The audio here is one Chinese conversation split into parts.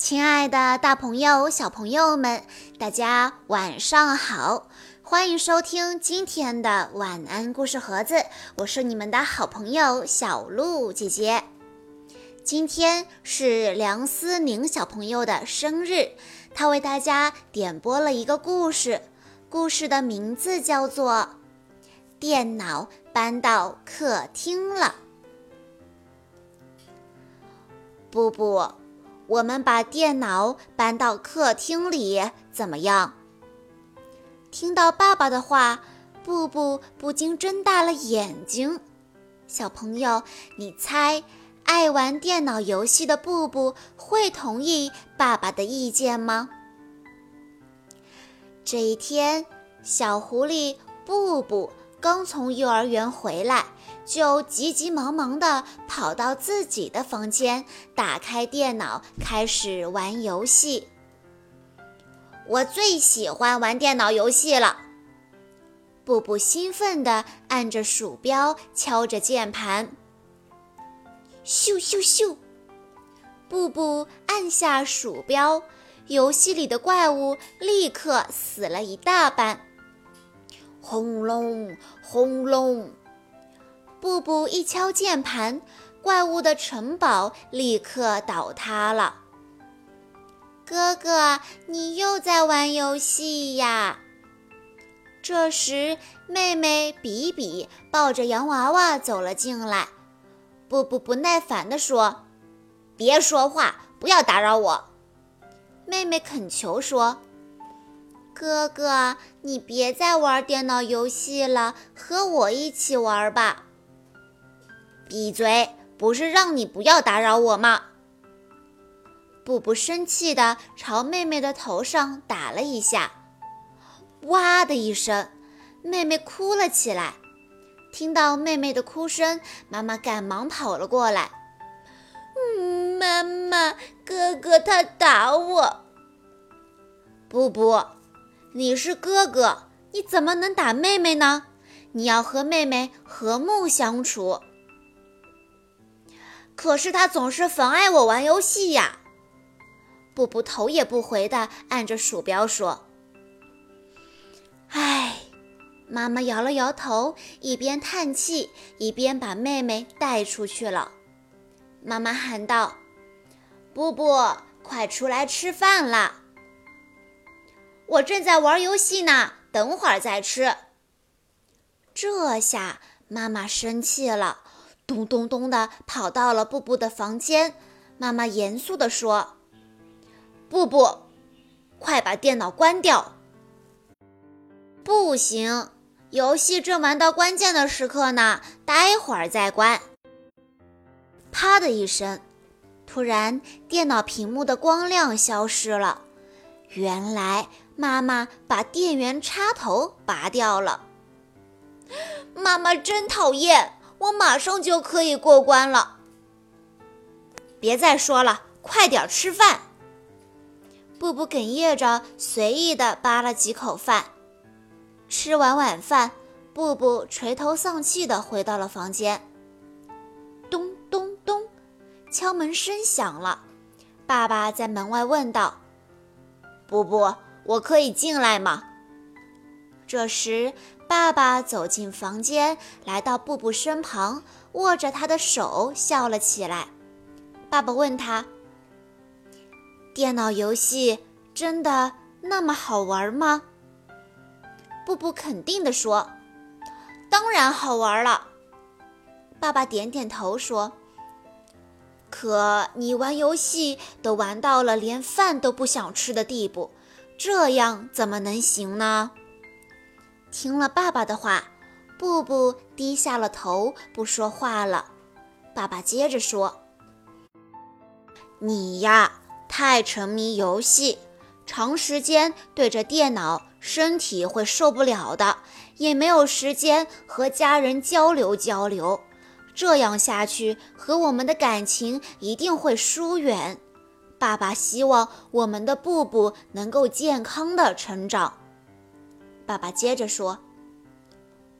亲爱的，大朋友、小朋友们，大家晚上好！欢迎收听今天的晚安故事盒子，我是你们的好朋友小鹿姐姐。今天是梁思宁小朋友的生日，他为大家点播了一个故事，故事的名字叫做《电脑搬到客厅了》。布布。我们把电脑搬到客厅里，怎么样？听到爸爸的话，布布不禁睁大了眼睛。小朋友，你猜，爱玩电脑游戏的布布会同意爸爸的意见吗？这一天，小狐狸布布。刚从幼儿园回来，就急急忙忙地跑到自己的房间，打开电脑，开始玩游戏。我最喜欢玩电脑游戏了。布布兴奋地按着鼠标，敲着键盘。咻咻咻！布布按下鼠标，游戏里的怪物立刻死了一大半。轰隆轰隆！布布一敲键盘，怪物的城堡立刻倒塌了。哥哥，你又在玩游戏呀？这时，妹妹比比抱着洋娃娃走了进来。布布不耐烦地说：“别说话，不要打扰我。”妹妹恳求说。哥哥，你别再玩电脑游戏了，和我一起玩吧。闭嘴！不是让你不要打扰我吗？布布生气地朝妹妹的头上打了一下，哇的一声，妹妹哭了起来。听到妹妹的哭声，妈妈赶忙跑了过来。嗯，妈妈，哥哥他打我。布布。你是哥哥，你怎么能打妹妹呢？你要和妹妹和睦相处。可是他总是妨碍我玩游戏呀！布布头也不回地按着鼠标说：“唉。”妈妈摇了摇头，一边叹气，一边把妹妹带出去了。妈妈喊道：“布布，快出来吃饭啦！”我正在玩游戏呢，等会儿再吃。这下妈妈生气了，咚咚咚的跑到了布布的房间。妈妈严肃地说：“布布，快把电脑关掉！”不行，游戏正玩到关键的时刻呢，待会儿再关。啪的一声，突然电脑屏幕的光亮消失了。原来妈妈把电源插头拔掉了。妈妈真讨厌，我马上就可以过关了。别再说了，快点吃饭。布布哽咽着，随意的扒了几口饭。吃完晚饭，布布垂头丧气的回到了房间。咚咚咚，敲门声响了。爸爸在门外问道。布布，我可以进来吗？这时，爸爸走进房间，来到布布身旁，握着他的手，笑了起来。爸爸问他：“电脑游戏真的那么好玩吗？”布布肯定地说：“当然好玩了。”爸爸点点头说。可你玩游戏都玩到了连饭都不想吃的地步，这样怎么能行呢？听了爸爸的话，布布低下了头，不说话了。爸爸接着说：“你呀，太沉迷游戏，长时间对着电脑，身体会受不了的，也没有时间和家人交流交流。”这样下去，和我们的感情一定会疏远。爸爸希望我们的布布能够健康的成长。爸爸接着说：“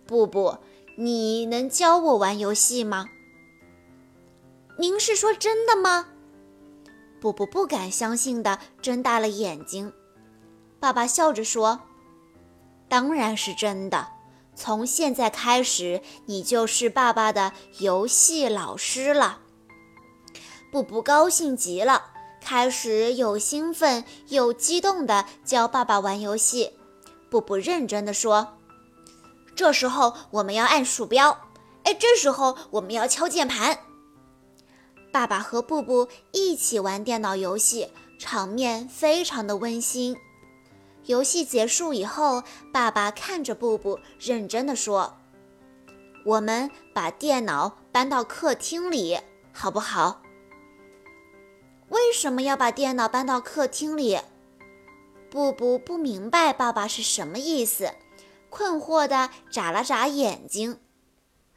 布布，你能教我玩游戏吗？”您是说真的吗？布布不敢相信地睁大了眼睛。爸爸笑着说：“当然是真的。从现在开始，你就是爸爸的游戏老师了。”布布高兴极了，开始又兴奋又激动地教爸爸玩游戏。布布认真地说：“这时候我们要按鼠标，哎，这时候我们要敲键盘。”爸爸和布布一起玩电脑游戏，场面非常的温馨。游戏结束以后，爸爸看着布布，认真的说：“我们把电脑搬到客厅里，好不好？”为什么要把电脑搬到客厅里？布布不明白爸爸是什么意思，困惑地眨了眨眼睛。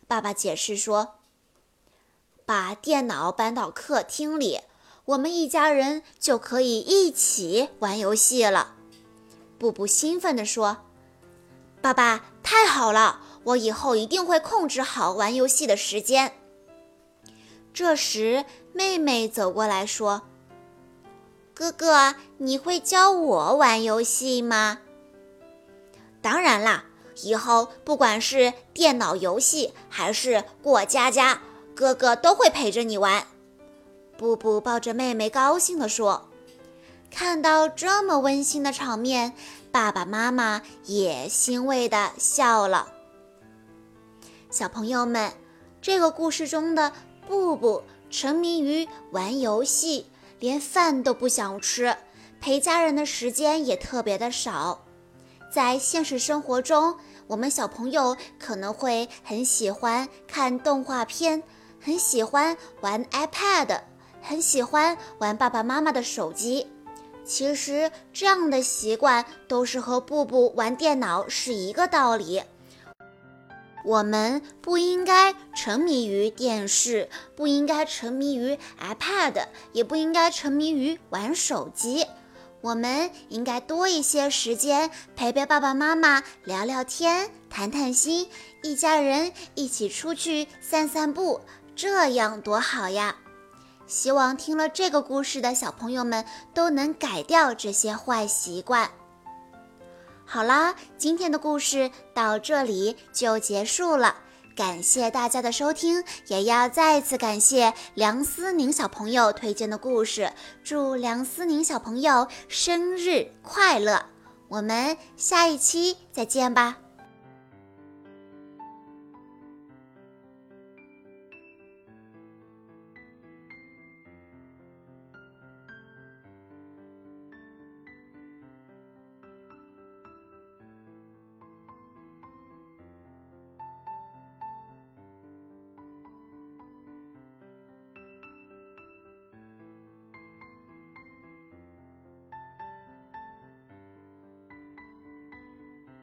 爸爸解释说：“把电脑搬到客厅里，我们一家人就可以一起玩游戏了。”布布兴奋地说：“爸爸，太好了！我以后一定会控制好玩游戏的时间。”这时，妹妹走过来说：“哥哥，你会教我玩游戏吗？”“当然啦，以后不管是电脑游戏还是过家家，哥哥都会陪着你玩。”布布抱着妹妹高兴地说。看到这么温馨的场面，爸爸妈妈也欣慰地笑了。小朋友们，这个故事中的布布沉迷于玩游戏，连饭都不想吃，陪家人的时间也特别的少。在现实生活中，我们小朋友可能会很喜欢看动画片，很喜欢玩 iPad，很喜欢玩爸爸妈妈的手机。其实这样的习惯都是和布布玩电脑是一个道理。我们不应该沉迷于电视，不应该沉迷于 iPad，也不应该沉迷于玩手机。我们应该多一些时间陪陪爸爸妈妈，聊聊天，谈谈心，一家人一起出去散散步，这样多好呀！希望听了这个故事的小朋友们都能改掉这些坏习惯。好啦，今天的故事到这里就结束了，感谢大家的收听，也要再次感谢梁思宁小朋友推荐的故事。祝梁思宁小朋友生日快乐！我们下一期再见吧。